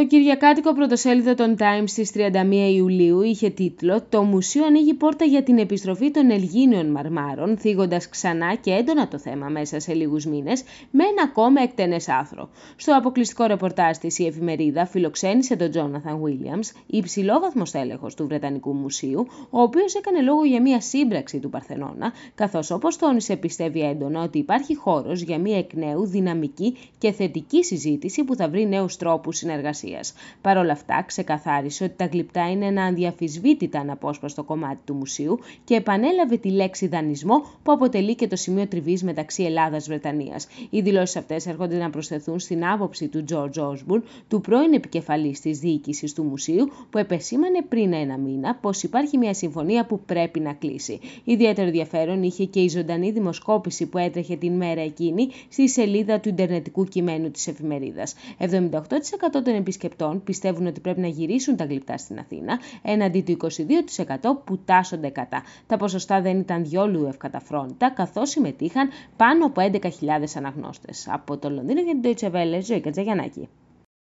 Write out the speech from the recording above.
Το κυριακάτικο πρωτοσέλιδο των Times στις 31 Ιουλίου είχε τίτλο «Το μουσείο ανοίγει πόρτα για την επιστροφή των Ελγίνιων Μαρμάρων, θίγοντας ξανά και έντονα το θέμα μέσα σε λίγους μήνες, με ένα ακόμα εκτενές άθρο». Στο αποκλειστικό ρεπορτάζ της η εφημερίδα φιλοξένησε τον Τζόναθαν Williams, υψηλόβαθμος τέλεχος του Βρετανικού Μουσείου, ο οποίος έκανε λόγο για μια σύμπραξη του Παρθενώνα, καθώς όπως τόνισε πιστεύει έντονα ότι υπάρχει χώρος για μια εκ νέου δυναμική και θετική συζήτηση που θα βρει νέους τρόπους συνεργασίας Παρ' όλα αυτά, ξεκαθάρισε ότι τα γλυπτά είναι ένα αδιαφυσβήτητα αναπόσπαστο κομμάτι του μουσείου και επανέλαβε τη λέξη δανεισμό που αποτελεί και το σημείο τριβής μεταξύ Ελλάδα-Βρετανία. Οι δηλώσεις αυτές έρχονται να προσθεθούν στην άποψη του George Osborne, του πρώην επικεφαλής της διοίκησης του μουσείου, που επεσήμανε πριν ένα μήνα πως υπάρχει μια συμφωνία που πρέπει να κλείσει. Ιδιαίτερο ενδιαφέρον είχε και η ζωντανή δημοσκόπηση που έτρεχε την μέρα εκείνη στη σελίδα του Ιντερνετικού κειμένου της εφημερίδας. 78% των επισκεπτών πιστεύουν ότι πρέπει να γυρίσουν τα γλυπτά στην Αθήνα, έναντι του 22% που τάσσονται κατά. Τα ποσοστά δεν ήταν διόλου ευκαταφρόνητα, καθώς συμμετείχαν πάνω από 11.000 αναγνώστες. Από το Λονδίνο για την Deutsche Welle, Ζωή Κατζαγιανάκη.